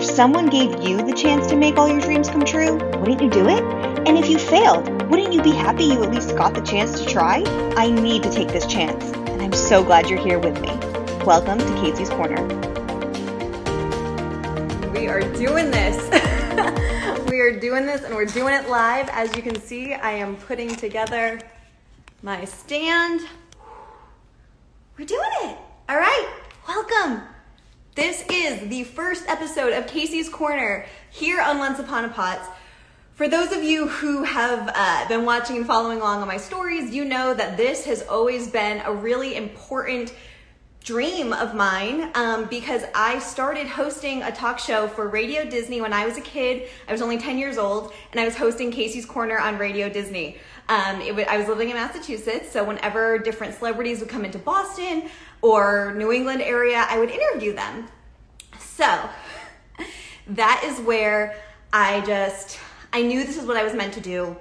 If someone gave you the chance to make all your dreams come true, wouldn't you do it? And if you failed, wouldn't you be happy you at least got the chance to try? I need to take this chance, and I'm so glad you're here with me. Welcome to Casey's Corner. We are doing this. we are doing this and we're doing it live. As you can see, I am putting together my stand. We're doing it. All right, welcome. This is the first episode of Casey's Corner here on Once Upon a Pots. For those of you who have uh, been watching and following along on my stories, you know that this has always been a really important dream of mine um, because I started hosting a talk show for Radio Disney when I was a kid. I was only 10 years old, and I was hosting Casey's Corner on Radio Disney. Um, w- I was living in Massachusetts, so whenever different celebrities would come into Boston or New England area, I would interview them. So that is where I just I knew this is what I was meant to do.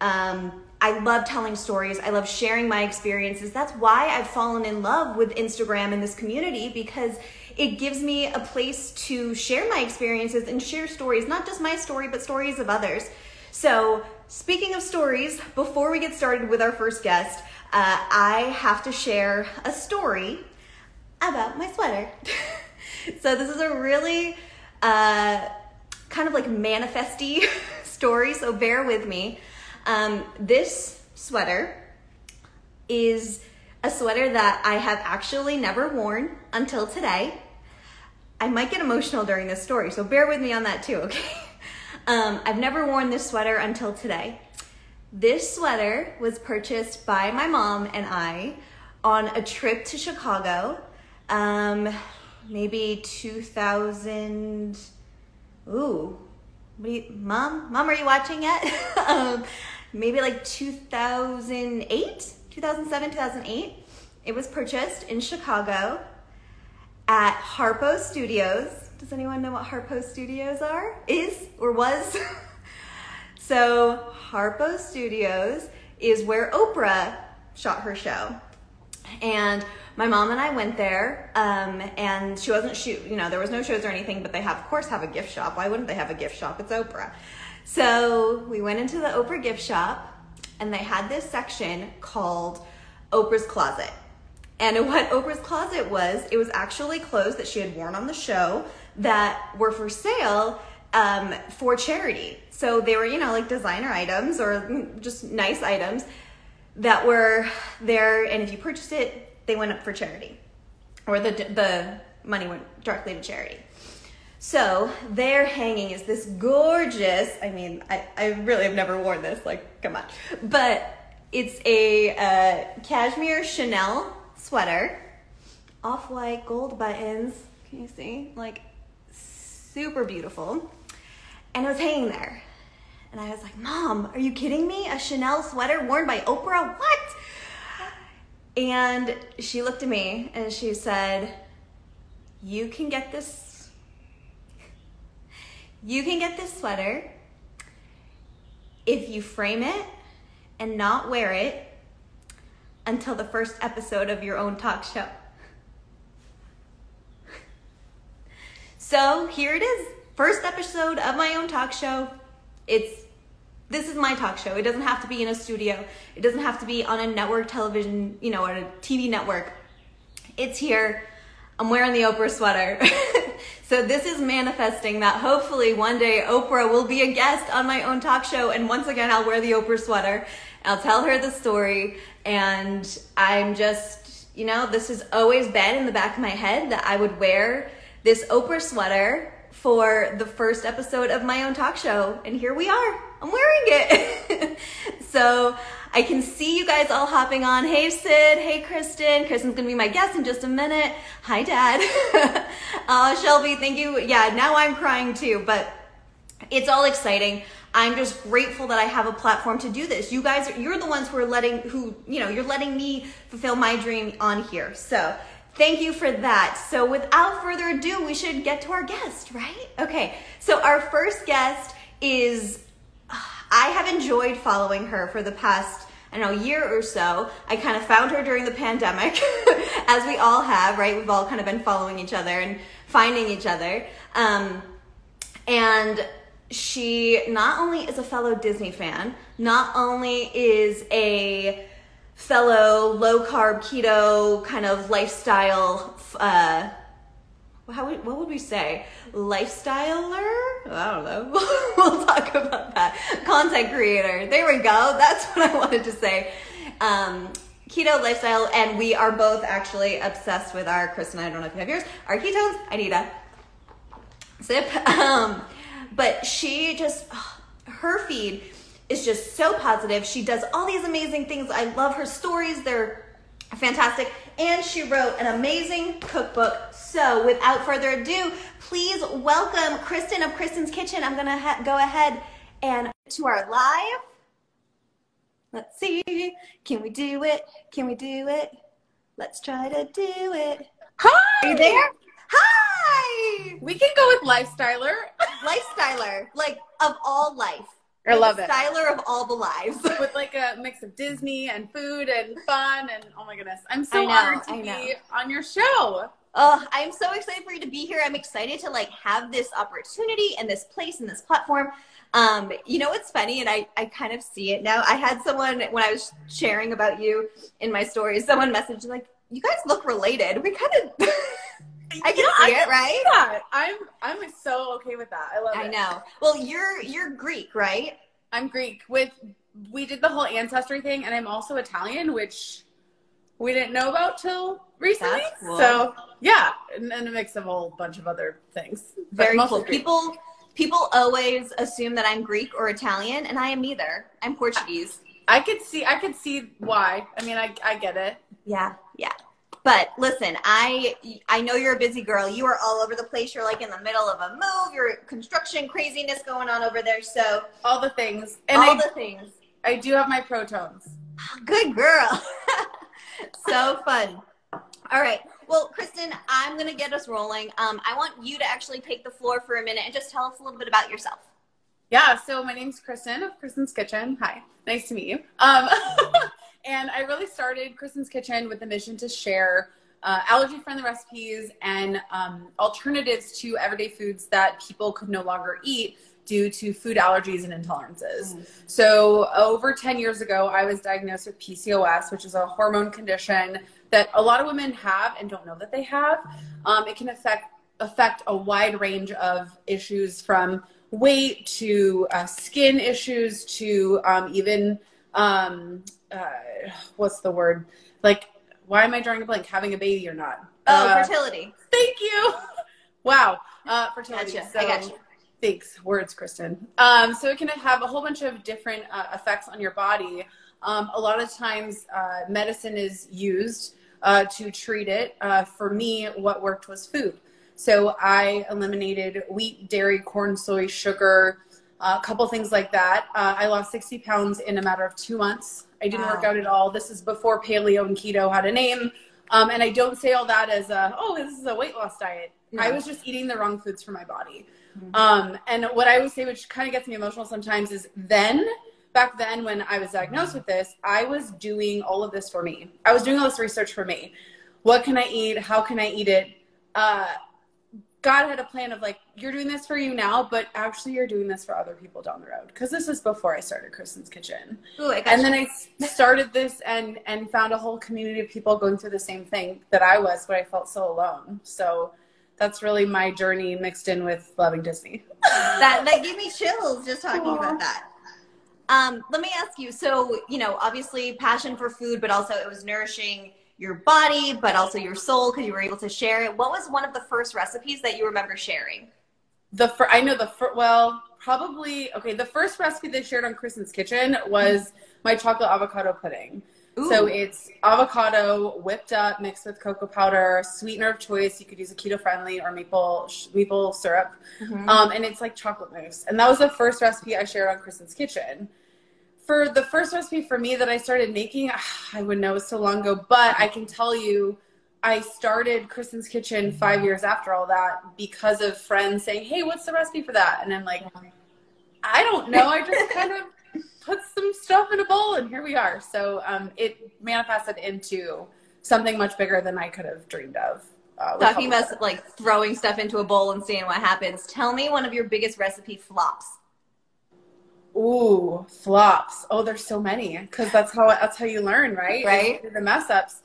Um, I love telling stories. I love sharing my experiences. That's why I've fallen in love with Instagram and this community because it gives me a place to share my experiences and share stories, not just my story, but stories of others. So, speaking of stories, before we get started with our first guest, uh, I have to share a story about my sweater. so, this is a really uh, kind of like manifesty story, so bear with me. Um, this sweater is a sweater that I have actually never worn until today. I might get emotional during this story, so bear with me on that too, okay? Um, I've never worn this sweater until today. This sweater was purchased by my mom and I on a trip to Chicago, um, maybe 2000. Ooh, you, mom? Mom, are you watching yet? um, maybe like 2008, 2007, 2008. It was purchased in Chicago at Harpo Studios. Does anyone know what Harpo Studios are? Is or was? so Harpo Studios is where Oprah shot her show. And my mom and I went there, um, and she wasn't shoot. You know, there was no shows or anything, but they have, of course, have a gift shop. Why wouldn't they have a gift shop? It's Oprah. So we went into the Oprah gift shop, and they had this section called Oprah's Closet. And what Oprah's Closet was, it was actually clothes that she had worn on the show that were for sale um, for charity. So they were, you know, like designer items or just nice items that were there. And if you purchased it, they went up for charity, or the the money went directly to charity. So their hanging is this gorgeous. I mean, I, I really have never worn this. Like, come on, but it's a uh, cashmere Chanel sweater, off white gold buttons. Can you see? Like, super beautiful. And it was hanging there. And I was like, Mom, are you kidding me? A Chanel sweater worn by Oprah? What? And she looked at me and she said, You can get this. You can get this sweater if you frame it and not wear it until the first episode of your own talk show. So here it is. First episode of my own talk show. It's this is my talk show. It doesn't have to be in a studio. It doesn't have to be on a network television, you know, or a TV network. It's here. I'm wearing the Oprah sweater. so this is manifesting that hopefully one day Oprah will be a guest on my own talk show and once again I'll wear the Oprah sweater. I'll tell her the story and I'm just, you know, this has always been in the back of my head that I would wear this Oprah sweater for the first episode of my own talk show and here we are. I'm wearing it. so I can see you guys all hopping on. Hey, Sid. Hey, Krysten. Krysten's going to be my guest in just a minute. Hi, Dad. uh, Shelby, thank you. Yeah, now I'm crying too, but it's all exciting. I'm just grateful that I have a platform to do this. You guys, you're the ones who are letting, who, you know, you're letting me fulfill my dream on here. So thank you for that. So without further ado, we should get to our guest, right? Okay. So our first guest is I have enjoyed following her for the past I don't know, year or so. I kind of found her during the pandemic, as we all have, right? We've all kind of been following each other and finding each other. Um, And she not only is a fellow Disney fan, not only is a fellow low carb keto kind of lifestyle uh, how what would we say? Lifestyler? I don't know. we'll talk about that. Content creator. There we go. That's what I wanted to say. Um, keto lifestyle, and we are both actually obsessed with our, Krysten, I I don't know if you have yours, our ketones. I need a sip. Um, but she just, her feed is just so positive. She does all these amazing things. I love her stories. They're fantastic. And she wrote an amazing cookbook. So without further ado, please welcome Krysten of Krysten's Kitchen. I'm going to ha- go ahead and to our live. Let's see. Can we do it? Can we do it? Let's try to do it. Hi! Are you there? Hi! We can go with lifestyler. Lifestyler, like of all life. I love it. Styler of all the lives. With like a mix of Disney and food and fun and oh my goodness. I'm so know, honored to be on your show. Oh, I'm so excited for you to be here. I'm excited to like have this opportunity and this place and this platform. Um, you know what's funny, and I, I kind of see it now. I had someone when I was sharing about you in my stories, someone messaged like, "You guys look related." We kind of, I can Yeah, see I it, right? Yeah, I'm I'm so okay with that. I love I it. I know. Well, you're you're Greek, right? I'm Greek with we did the whole ancestry thing and I'm also Italian, which we didn't know about till recently. Cool. So yeah, and, and a mix of a whole bunch of other things. Very cool. Greek. People people always assume that I'm Greek or Italian, and I am neither. I'm Portuguese. I could see I could see why. I mean I I get it. Yeah. But listen, I I know you're a busy girl. You are all over the place. You're like in the middle of a move. You're construction craziness going on over there. So All the things. And all I, the things. I do have my protons. Good girl. so fun. All right. Well, Krysten, I'm gonna get us rolling. Um, I want you to actually take the floor for a minute and just tell us a little bit about yourself. Yeah, so my name's Krysten of Krysten's Kitchen. Hi, nice to meet you. Um, and I really started Krysten's Kitchen with the mission to share uh, allergy friendly recipes and um, alternatives to everyday foods that people could no longer eat due to food allergies and intolerances. So, over 10 years ago, I was diagnosed with PCOS, which is a hormone condition that a lot of women have and don't know that they have. Um, it can affect affect a wide range of issues from weight to uh, skin issues to um, even um, uh, what's the word? Like why am i drawing a blank? Having a baby or not? Oh, Uh, fertility. thank you. Wow. Uh, fertility. Gotcha. so I got you. thanks. Words krysten. Um, so it can have a whole bunch of different uh, effects on your body. Um, a lot of times uh, medicine is used uh, to treat it. Uh, for me what worked was food. So I eliminated wheat, dairy, corn, soy, sugar, uh, a couple things like that. Uh, I lost 60 pounds in a matter of two months. I didn't Wow. work out at all. This is before paleo and keto had a name. Um, and I don't say all that as a, oh, this is a weight loss diet. No. I was just eating the wrong foods for my body. Um, and what I would say, which kind of gets me emotional sometimes, is then, back then when I was diagnosed with this, I was doing all of this for me. I was doing all this research for me. What can I eat? How can I eat it? Uh, God had a plan of like, you're doing this for you now, but actually you're doing this for other people down the road. Because this is before I started Krysten's Kitchen. Ooh, I And then I started this and and found a whole community of people going through the same thing that I was, but I felt so alone. So that's really my journey mixed in with loving Disney. that that gave me chills just talking Aw. about that. Um, let me ask you. So, you know, obviously passion for food, but also it was nourishing your body, but also your soul because you were able to share it. What was one of the first recipes that you remember sharing? The fir- I know the fir- well, probably okay. The first recipe they shared on Krysten's Kitchen was my chocolate avocado pudding. So it's avocado whipped up, mixed with cocoa powder, sweetener of choice. You could use a keto friendly or maple sh- maple syrup, Mhm. um, and it's like chocolate mousse. And that was the first recipe I shared on Krysten's Kitchen. For the first recipe for me that I started making, I wouldn't know it was so long ago, but I can tell you, I started Krysten's Kitchen five years after all that because of friends saying, "Hey, what's the recipe for that?" And I'm like, I don't know. I just kind of put some stuff in a bowl, and here we are. So um, it manifested into something much bigger than I could have dreamed of Uh, Talking about like throwing stuff into a bowl and seeing what happens. Tell me one of your biggest recipe flops. Ooh, flops. Oh, there's so many because that's how that's how you learn, right? Right. The mess ups.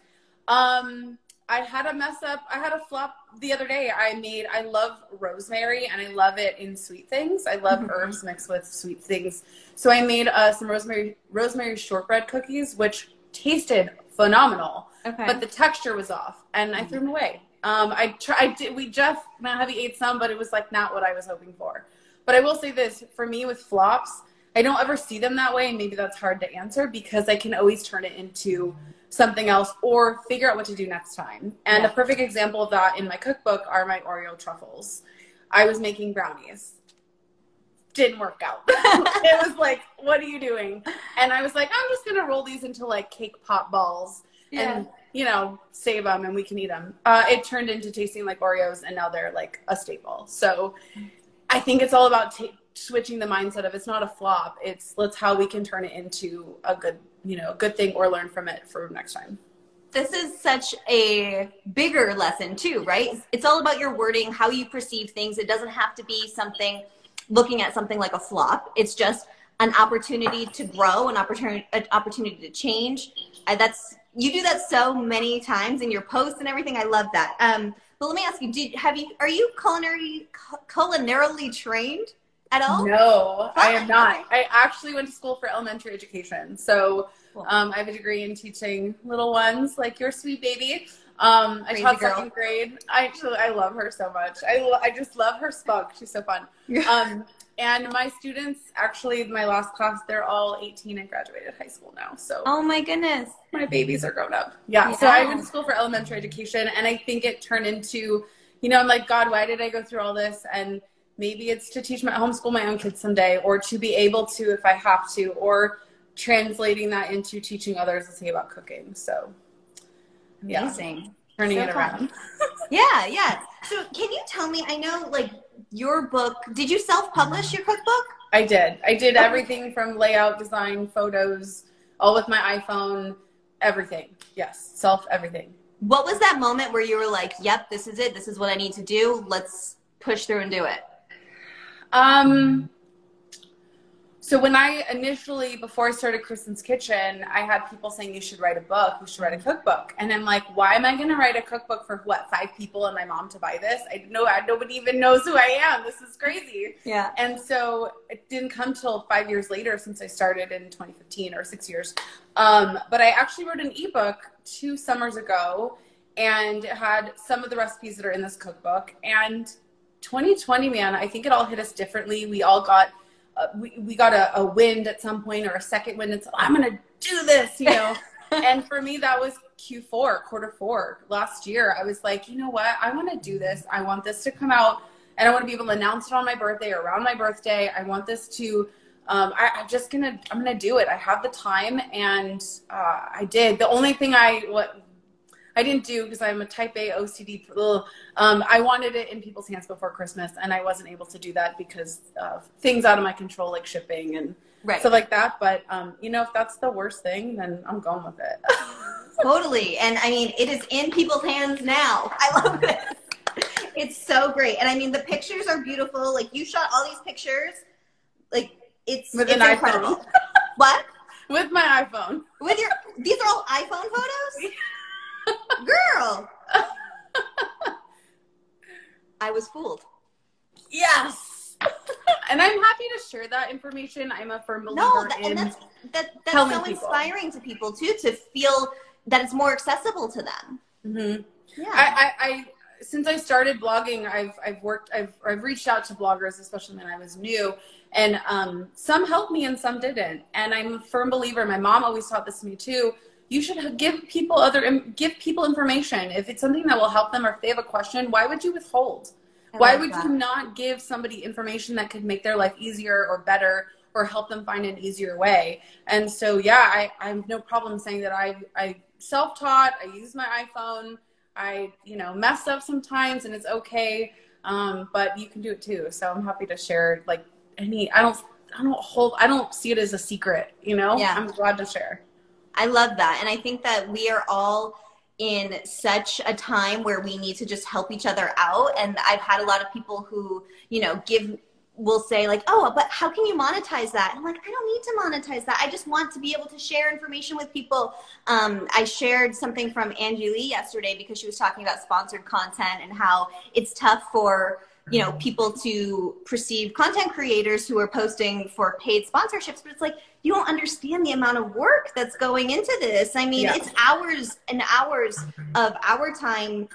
Um, I had a mess up. I had a flop the other day. I made. I love rosemary and I love it in sweet things. I love Mhm. herbs mixed with sweet things. So I made uh, some rosemary rosemary shortbread cookies, which tasted phenomenal, Okay. but the texture was off, and I threw them away. Um, I tried. Did, we Jeff Matt Heavy ate some, but it was like not what I was hoping for. But I will say this: for me, with flops, I don't ever see them that way, and maybe that's hard to answer because I can always turn it into something else or figure out what to do next time. And Yeah. a perfect example of that in my cookbook are my Oreo truffles. I was making brownies. Didn't work out. it was like, what are you doing? And I was like, I'm just gonna roll these into like cake pop balls Yeah. and you know save them and we can eat them. Uh, it turned into tasting like Oreos, and now they're like a staple. So I think it's all about switching the mindset of it's not a flop. It's let's how we can turn it into a good you know good thing or learn from it for next time. this is such a bigger lesson too, right? It's all about your wording, how you perceive things. It doesn't have to be something looking at something like a flop. It's just an opportunity to grow, an opportunity, an opportunity to change. Uh, that's you do that so many times in your posts and everything. I love that. Um, but let me ask you: Did have you are you culinary culinarily trained at all? No, I am not. I actually went to school for elementary education. So Cool. um, I have a degree in teaching little ones like your sweet baby. Um, I taught girl. second grade. I actually I love her so much. I, lo- I just love her spunk. She's so fun. Um, and my students, actually, my last class, they're all 18 and graduated high school now. So Oh my goodness! my babies are grown up. Yeah. So I went to school for elementary education, and I think it turned into, you know, I'm like, God, why did I go through all this? And maybe it's to teach my homeschool my own kids someday, or to be able to if I have to, or translating that into teaching others to say about cooking. So yeah, Amazing. turning So it around. Yeah, yeah. So can you tell me? I know, like your book. Did you self-publish your cookbook? I did. I did everything from layout, design, photos, all with my iPhone, everything. Yes, self everything. What was that moment where you were like, "Yep, this is it. This is what I need to do. Let's push through and do it." Um, so when I initially, before I started Krysten's Kitchen, I had people saying you should write a book, you should write a cookbook, and I'm like, why am I going to write a cookbook for what five people and my mom to buy this? I know I, nobody even knows who I am. This is crazy. Yeah. And so it didn't come till five years later since I started in 2015 or six years. Um, but I actually wrote an ebook two summers ago and it had some of the recipes that are in this cookbook. And 2020, man, I think it all hit us differently. We all got uh, we, we got a, a wind at some point or a second wind. It's I'm gonna do this, you know. and for me, that was Q4, quarter four last year. I was like, you know what? I want to do this. I want this to come out, and I want to be able to announce it on my birthday or around my birthday. I want this to. Um, I, I'm just gonna. I'm gonna do it. I have the time, and uh, I did. The only thing I what I didn't do because I'm a type A OCD. Um, I wanted it in people's hands before Christmas, and I wasn't able to do that because of things out of my control, like shipping and Right. stuff like that. But um, you know, if that's the worst thing, then I'm going with it. Totally. And I mean, it is in people's hands now. I love this. It's so great. And I mean, the pictures are beautiful. Like you shot all these pictures. Like it's, With it's an incredible. iPhone. what? with my iPhone. With your these are all iPhone photos? Girl. I was fooled. Yes. and I'm happy to share that information. I'm a firm believer No, that, in. and that's that, that's so people. inspiring to people too to feel that it's more accessible to them. Mhm. Yeah. I, I, I since I started blogging, I've I've worked I've I've reached out to bloggers, especially when I was new, and um, some helped me and some didn't. And I'm a firm believer. My mom always taught this to me too. You should give people other give people information if it's something that will help them or if they have a question. Why would you withhold? I Why love would that. you not give somebody information that could make their life easier or better or help them find an easier way? And so, yeah, I, I have no problem saying that I, I self taught, I use my iPhone, I, you know, mess up sometimes and it's okay. Um, but you can do it too. So I'm happy to share like any, I don't, I don't hold, I don't see it as a secret, you know? Yeah. I'm glad to share. I love that. And I think that we are all in such a time where we need to just help each other out. And I've had a lot of people who, you know, give will say like, "Oh, but how can you monetize that?" And i'm like, "I don't need to monetize that. I just want to be able to share information with people." Um, I shared something from Angie Lee yesterday because she was talking about sponsored content and how it's tough for you know people to perceive content creators who are posting for paid sponsorships but it's like you don't understand the amount of work that's going into this. I mean Yeah. it's hours and hours of our time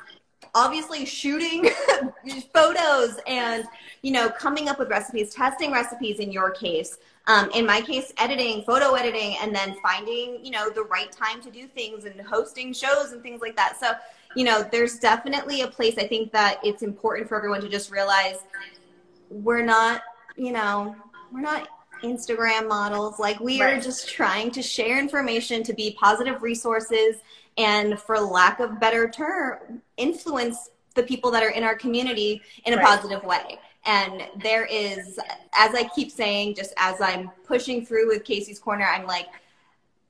obviously shooting photos and you know coming up with recipes testing recipes in your case. Um, in my case editing photo editing and then finding you know the right time to do things and hosting shows and things like that. So you know there's definitely a place i think that it's important for everyone to just realize we're not you know we're not instagram models. Like we are just trying to share information to be positive resources and for lack of better term influence the people that are in our community in a Right. positive way. And there is as i keep saying just as i'm pushing through with casey's corner i'm like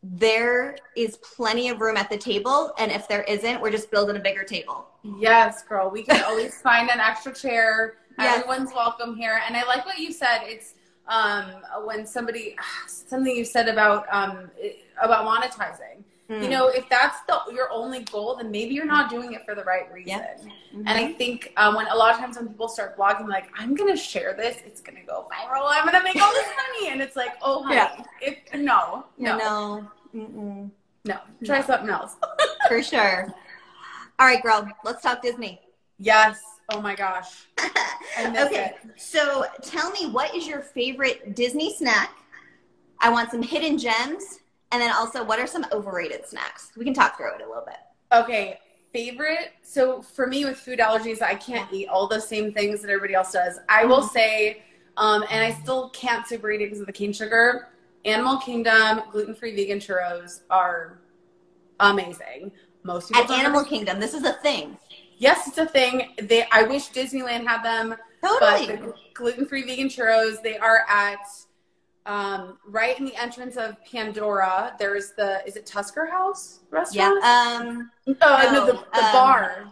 there is plenty of room at the table and if there isn't we're just building a bigger table Yes, girl. We can always find an extra chair. Yes. Everyone's welcome here. And I like what you said. It's um, when somebody something you said about um, about monetizing. Mm. You know, if that's the your only goal, then maybe you're not doing it for the right reason. Mm-hmm. And I think um, when a lot of times when people start blogging, like I'm gonna share this, it's gonna go viral. I'm gonna make all this money, and it's like, oh, honey, Yeah. if no, no, no, no Mm-mm. try something else. for sure all right girl let's talk disney yes. Oh my gosh. Okay it. so tell me what is your favorite disney snack i want some hidden gems and then also what are some overrated snacks we can talk through it a little bit Okay, favorite. So for me with food allergies, I can't eat all the same things that everybody else does. I will say, um, and I still can't super eat it because of the cane sugar. Animal Kingdom gluten free vegan churros are amazing. Most people at animal kingdom this is a thing Yes, it's a thing. They I wish Disneyland had them, totally but the gluten free vegan churros they are at um, right in the entrance of Pandora. There's the is it Tusker House yeah restaurant? um Oh, no, the, no, the um, bar.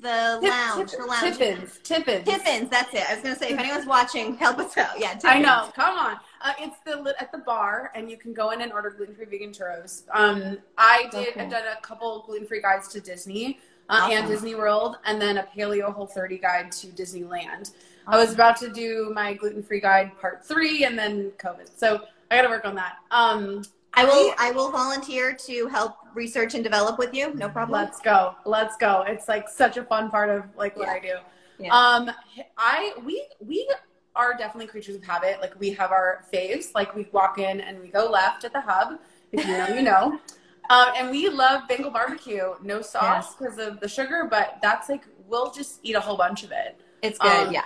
the lounge Tip- the lounge Tiffins. Tiffins. Tiffins, that's it. I was gonna say if anyone's watching, help us out. Yeah, Tiffins. I know. Come on. Uh, it's the lit at the bar, and you can go in and order gluten free vegan churros. Um, I did. Okay. I've done a couple gluten free guides to Disney uh, and Disney World, and then a Paleo Whole 30 guide to Disneyland. I was about to do my gluten free guide part three, and then COVID. So I got to work on that. Um, I will. I will volunteer to help research and develop with you. No problem. let's go. Let's go. It's like such a fun part of like what Yeah. I do. Yeah. Um, I we we are definitely creatures of habit. Like we have our faves. Like we walk in and we go left at the hub. If you know, you know. Um, and we love Bengal barbecue. No sauce because of the sugar, but that's like we'll just eat a whole bunch of it. It's good. Um, yeah.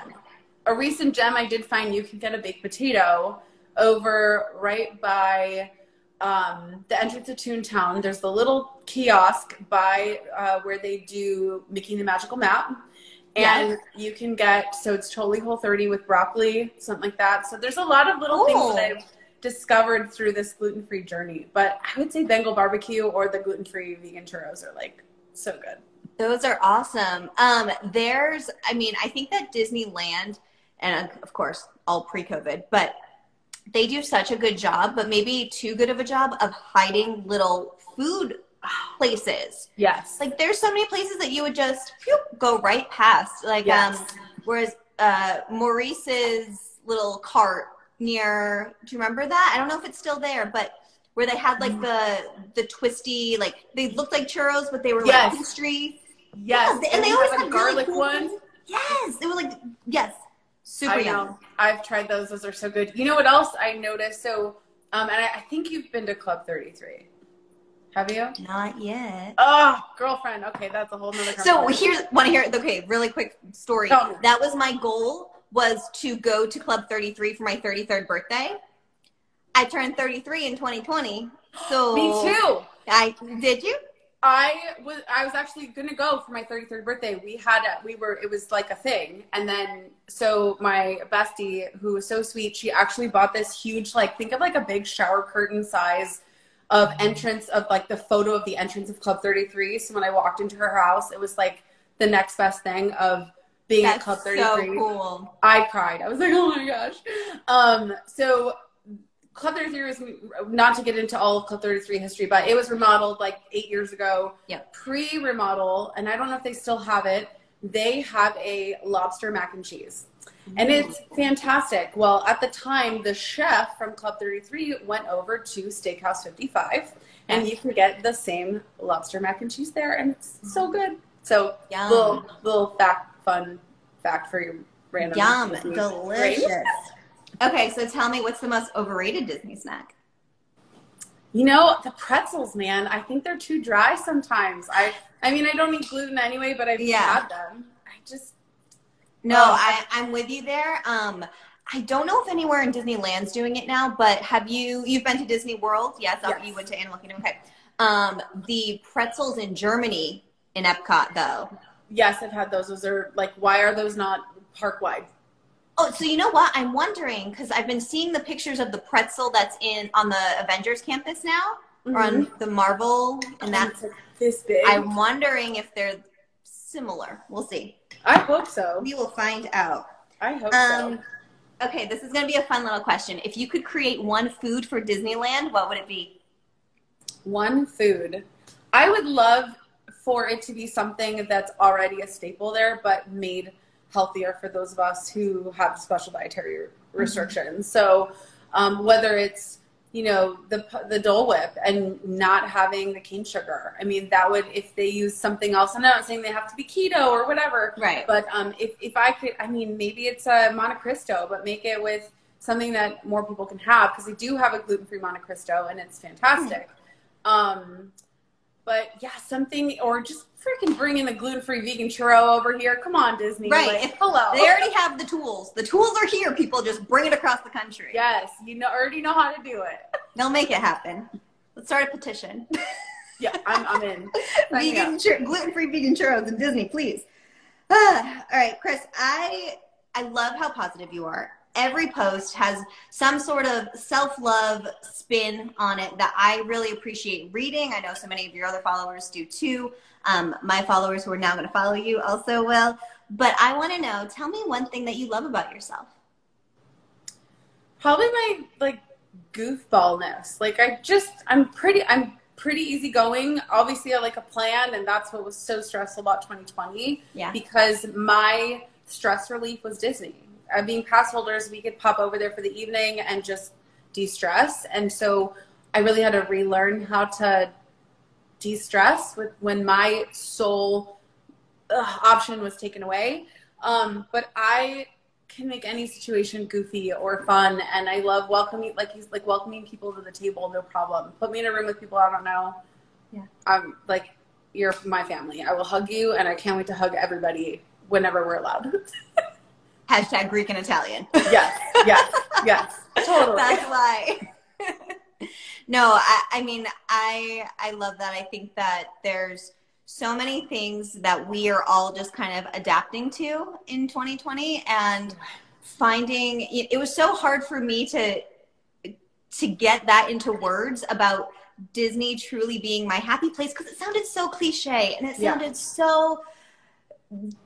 A recent gem I did find you can get a baked potato over right by um, the entrance to Toontown. There's the little kiosk by uh, where they do Making the Magical Map. And you can get, so it's totally whole 30 with broccoli, something like that. So there's a lot of little things that I've discovered through this gluten free journey. But I would say Bengal barbecue or the gluten free vegan churros are like so good. Those are awesome. Um, there's. I mean, I think that Disneyland, and of course, all pre-COVID, but they do such a good job, but maybe too good of a job of hiding little food places. Yes. Like there's so many places that you would just phew, go right past. Like Yes. um whereas uh Maurice's little cart near do you remember that? I don't know if it's still there, but where they had like the the twisty like they looked like churros but they were Yes. like pastry. yes. and they always had really garlic cool one. things. Yes. They were like yes. Super know. I've tried those. Those are so good. You know what else I noticed? So, um, and I, I think you've been to Club 33. Have you? Not yet. Oh, girlfriend. Okay, that's a whole nother So here's want to hear okay, really quick story. Me. That was my goal was to go to Club 33 for my 33rd birthday. I turned 33 in 2020. So Me too. I did you? I was I was actually gonna go for my 33rd birthday. We had a, we were it was like a thing, and then so my bestie who was so sweet, she actually bought this huge like think of like a big shower curtain size of entrance of like the photo of the entrance of Club 33. So when I walked into her house, it was like the next best thing of being That's at Club so 33. cool. I cried. I was like, oh my gosh. Um, so Club 33 was not to get into all of Club 33 history, but it was remodeled like eight years ago. Yep. Pre remodel, and I don't know if they still have it. They have a lobster mac and cheese. And mm. it's fantastic. Well, at the time, the chef from Club 33 went over to Steakhouse 55, and you can get the same lobster mac and cheese there, and it's so mm. good. So, Yum. little little fact, fun fact for your random. Yum, delicious. Okay, so tell me what's the most overrated Disney snack? You know, the pretzels, man. I think they're too dry sometimes. I I mean, I don't eat gluten anyway, but I've Yeah. had them. I just No, Oh. I, I'm with you there. Um, I don't know if anywhere in Disneyland's doing it now, but have you? You've been to Disney World? Yes, oh, Yes. you went to Animal Kingdom. Okay. Um, the pretzels in Germany in Epcot, though. yes, I've had those. Those are like, why are those not park wide? Oh, so you know what? I'm wondering because I've been seeing the pictures of the pretzel that's in on the Avengers campus now, or on the Marvel, and that's. this big. I'm wondering if they're similar. We'll see. I hope so. We will find out. I hope Um, so. okay, this is going to be a fun little question. If you could create one food for Disneyland, what would it be? One food. I would love for it to be something that's already a staple there, but made healthier for those of us who have special dietary restrictions. So um, whether it's you know the the Dole Whip and not having the cane sugar. I mean that would if they use something else. I'm not saying they have to be keto or whatever. Right. But um, if if I could, I mean maybe it's a Monte Cristo, but make it with something that more people can have because they do have a gluten free Monte Cristo and it's fantastic. Um, but yeah, something or just freaking bring in a gluten free vegan churro over here. Come on, Disney. Right. Like, hello. They already have the tools. The tools are here. People just bring it across the country. Yes, you know, already know how to do it. They'll make it happen. Let's start a petition. Yeah, I'm, I'm in. Vegan chur- gluten-free vegan churros in Disney, please. Ah, all right, Chris. I I love how positive you are. Every post has some sort of self-love spin on it that I really appreciate reading. I know so many of your other followers do too. Um, my followers who are now going to follow you also will. But I want to know. Tell me one thing that you love about yourself. Probably my like goofballness. Like I just, I'm pretty, I'm pretty easygoing. Obviously, I like a plan, and that's what was so stressful about 2020. Yeah. Because my stress relief was Disney. Uh, being pass holders, we could pop over there for the evening and just de-stress, and so I really had to relearn how to de-stress with when my sole ugh, option was taken away. Um, but I can make any situation goofy or fun, and I love welcoming, like he's like welcoming people to the table, no problem. Put me in a room with people I don't know. Yeah. I'm like, you're my family. I will hug you, and I can't wait to hug everybody whenever we're allowed. Hashtag Greek and Italian. yes, yes, yes, totally. That's why. no, I, I mean, I I love that. I think that there's so many things that we are all just kind of adapting to in 2020 and finding it, it was so hard for me to to get that into words about Disney truly being my happy place because it sounded so cliche and it Yeah. sounded so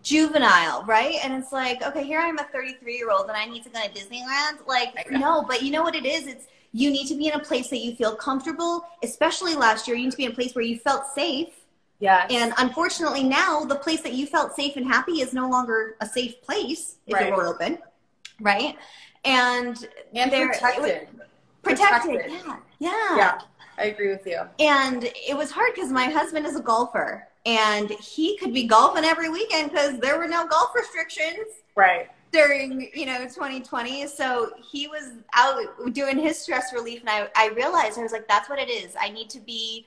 juvenile, right? And it's like, okay, here I am a 33 year old and I need to go to Disneyland. Like, no, but you know what it is? It's you need to be in a place that you feel comfortable, especially last year. You need to be in a place where you felt safe. yes. And unfortunately, now the place that you felt safe and happy is no longer a safe place if Right. it were open, right? And and there- protected. protected, Protected. yeah, yeah, Yeah, I agree with you. And it was hard because my husband is a golfer, and he could be golfing every weekend because there were no golf restrictions Right. during you know 2020 so he was out doing his stress relief and i, I realized i was like that's what it is. I need to be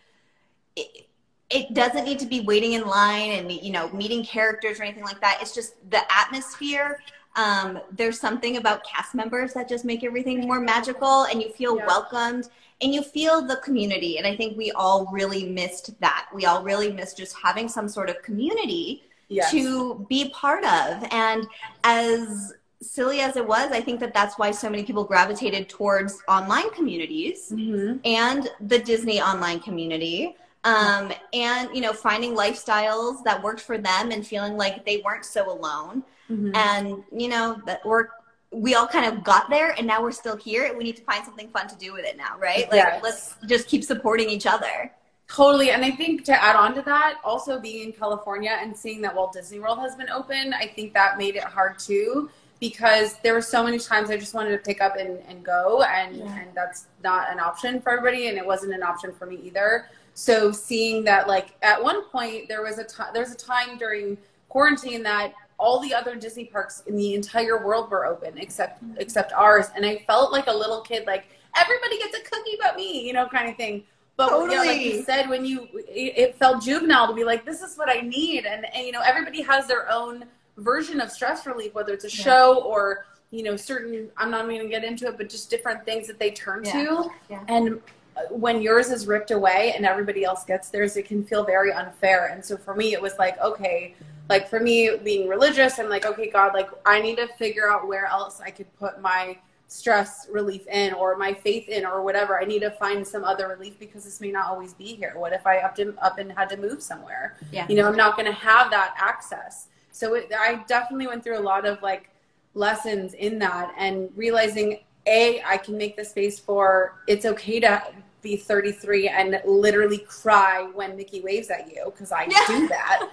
it, it doesn't need to be waiting in line and you know meeting characters or anything like that. It's just the atmosphere. Um, there's something about cast members that just make everything more magical and you feel Yeah. welcomed and you feel the community and i think we all really missed that we all really missed just having some sort of community Yes. to be part of. And as silly as it was, I think that that's why so many people gravitated towards online communities Mm-hmm. and the Disney online community. Um, and you know, finding lifestyles that worked for them and feeling like they weren't so alone. Mm-hmm. And you know, that we're we all kind of got there and now we're still here and we need to find something fun to do with it now, right? Like Yes. let's just keep supporting each other. Totally. And I think to add on to that, also being in California and seeing that Walt Disney World has been open, I think that made it hard too because there were so many times I just wanted to pick up and, and go and, Yeah. and that's not an option for everybody and it wasn't an option for me either. So seeing that like at one point there was a time there was a time during quarantine that all the other Disney parks in the entire world were open except except ours and I felt like a little kid like everybody gets a cookie but me, you know, kind of thing. But yeah, like you said, when you it, it felt juvenile to be like, this is what I need, and, and you know everybody has their own version of stress relief, whether it's a Yeah. show or you know certain. I'm not even gonna get into it, but just different things that they turn Yeah. to, Yeah. and uh, when yours is ripped away and everybody else gets theirs, it can feel very unfair. And so for me, it was like, okay, like for me being religious, I'm like, okay, God, like I need to figure out where else I could put my stress relief in or my faith in or whatever. I need to find some other relief because this may not always be here. What if I upped up and had to move somewhere? Yeah. You know, I'm not going to have that access. So it, I definitely went through a lot of like lessons in that and realizing a I can make the space for it's okay to be 33 and literally cry when Mickey waves at you because I do that.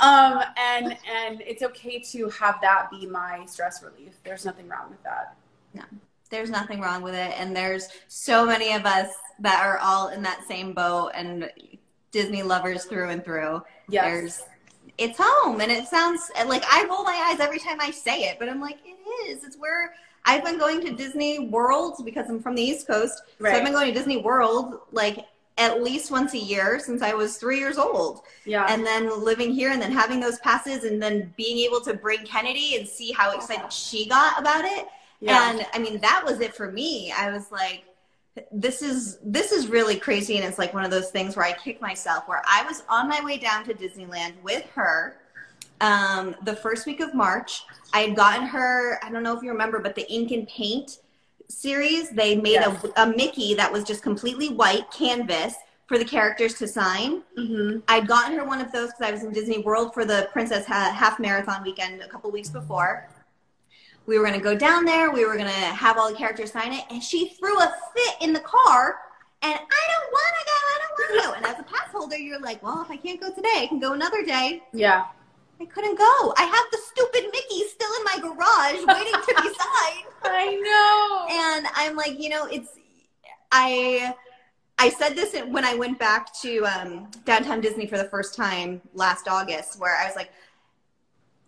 Um, and and it's okay to have that be my stress relief. There's nothing wrong with that. Yeah, there's nothing wrong with it. And there's so many of us that are all in that same boat and Disney lovers through and through. Yes. There's it's home and it sounds like I roll my eyes every time I say it, but I'm like, it is. It's where I've been going to Disney World because I'm from the East Coast. Right. So I've been going to Disney World like at least once a year since I was three years old. Yeah. And then living here and then having those passes and then being able to bring Kennedy and see how oh, excited she got about it. yeah. And I mean, that was it for me. I was like, this is this is really crazy and it's like one of those things where I kick myself where I was on my way down to Disneyland with her um, the first week of March. I had gotten her, I don't know if you remember, but the ink and paint series, they made Yes. a, a Mickey that was just completely white canvas for the characters to sign. mm-hmm. I'd gotten her one of those because I was in Disney World for the Princess ha- Half Marathon weekend a couple weeks before. We were going to go down there. We were going to have all the characters sign it. And she threw a fit in the car. And I don't want to go. I don't want to go. And as a pass holder, you're like, well, if I can't go today, I can go another day. Yeah. I couldn't go. I have the stupid Mickey still in my garage waiting to be signed I know. and I'm like, you know, it's I I said this when I went back to um, downtown Disney for the first time last August, where I was like,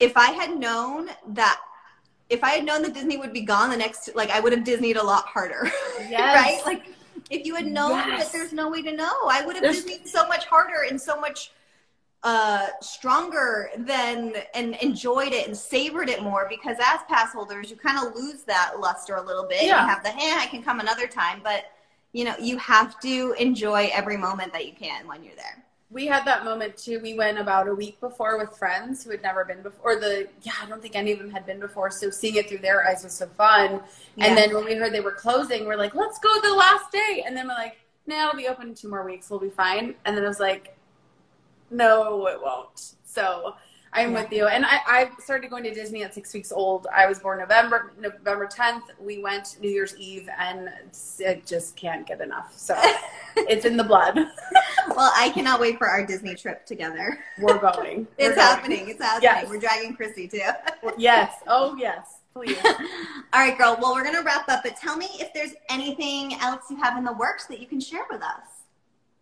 if I had known that. If I had known that Disney would be gone the next, like I would have Disneyed a lot harder, Yes. right? Like if you had known Yes. that there's no way to know, I would have Disneyed so much harder and so much uh stronger than and enjoyed it and savored it more because as pass holders you kind of lose that luster a little bit Yeah. you have the hey i can come another time but you know you have to enjoy every moment that you can when you're there we had that moment too. We went about a week before with friends who had never been before. Or the yeah, I don't think any of them had been before. So seeing it through their eyes was so fun. Yeah. And then when we heard they were closing, we're like, let's go the last day. And then we're like, nah, it'll be open in two more weeks. We'll be fine. And then I was like, no, it won't. So I'm Yeah. with you. And I, I started going to Disney at six weeks old. I was born November November 10th. We went New Year's Eve, and it just can't get enough. So it's in the blood. well i cannot wait for our disney trip together We're going. We're it's going. happening it's happening Yes. we're dragging chrissy too Yes. Oh, yes. Please. all right girl well we're gonna wrap up but tell me if there's anything else you have in the works that you can share with us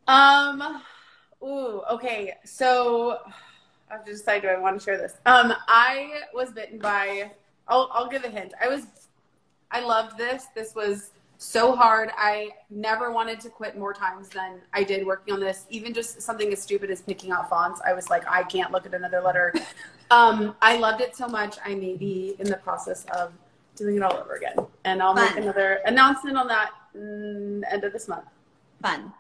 Um. Ooh. Okay. So I have to decide. Do I want to share this? Um. I was bitten by. I'll. I'll give a hint. I was. I loved this. This was so hard. I never wanted to quit more times than I did working on this. Even just something as stupid as picking out fonts. I was like, I can't look at another letter. um. I loved it so much. I may be in the process of doing it all over again, and I'll make another announcement on that mm, end of this month. fun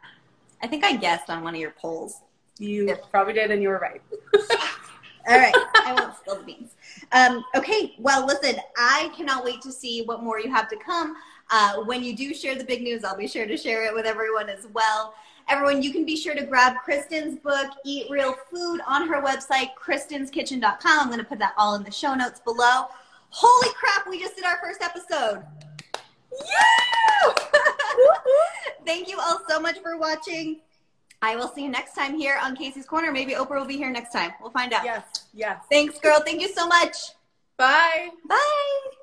i think i guessed on one of your polls You Yeah. probably did, and you were right. All right, I won't spill the beans. Um, okay, well, listen, I cannot wait to see what more you have to come. Uh, when you do share the big news, I'll be sure to share it with everyone as well. Everyone, you can be sure to grab Krysten's book, Eat Real Food, on her website, krystenskitchen.com. I'm going to put that all in the show notes below. Holy crap, we just did our first episode. Yeah! Thank you all so much for watching. I will see you next time here on Casey's Corner. Maybe Oprah will be here next time. We'll find out. Yes, yes. Thanks, girl. Thank you so much. Bye. Bye.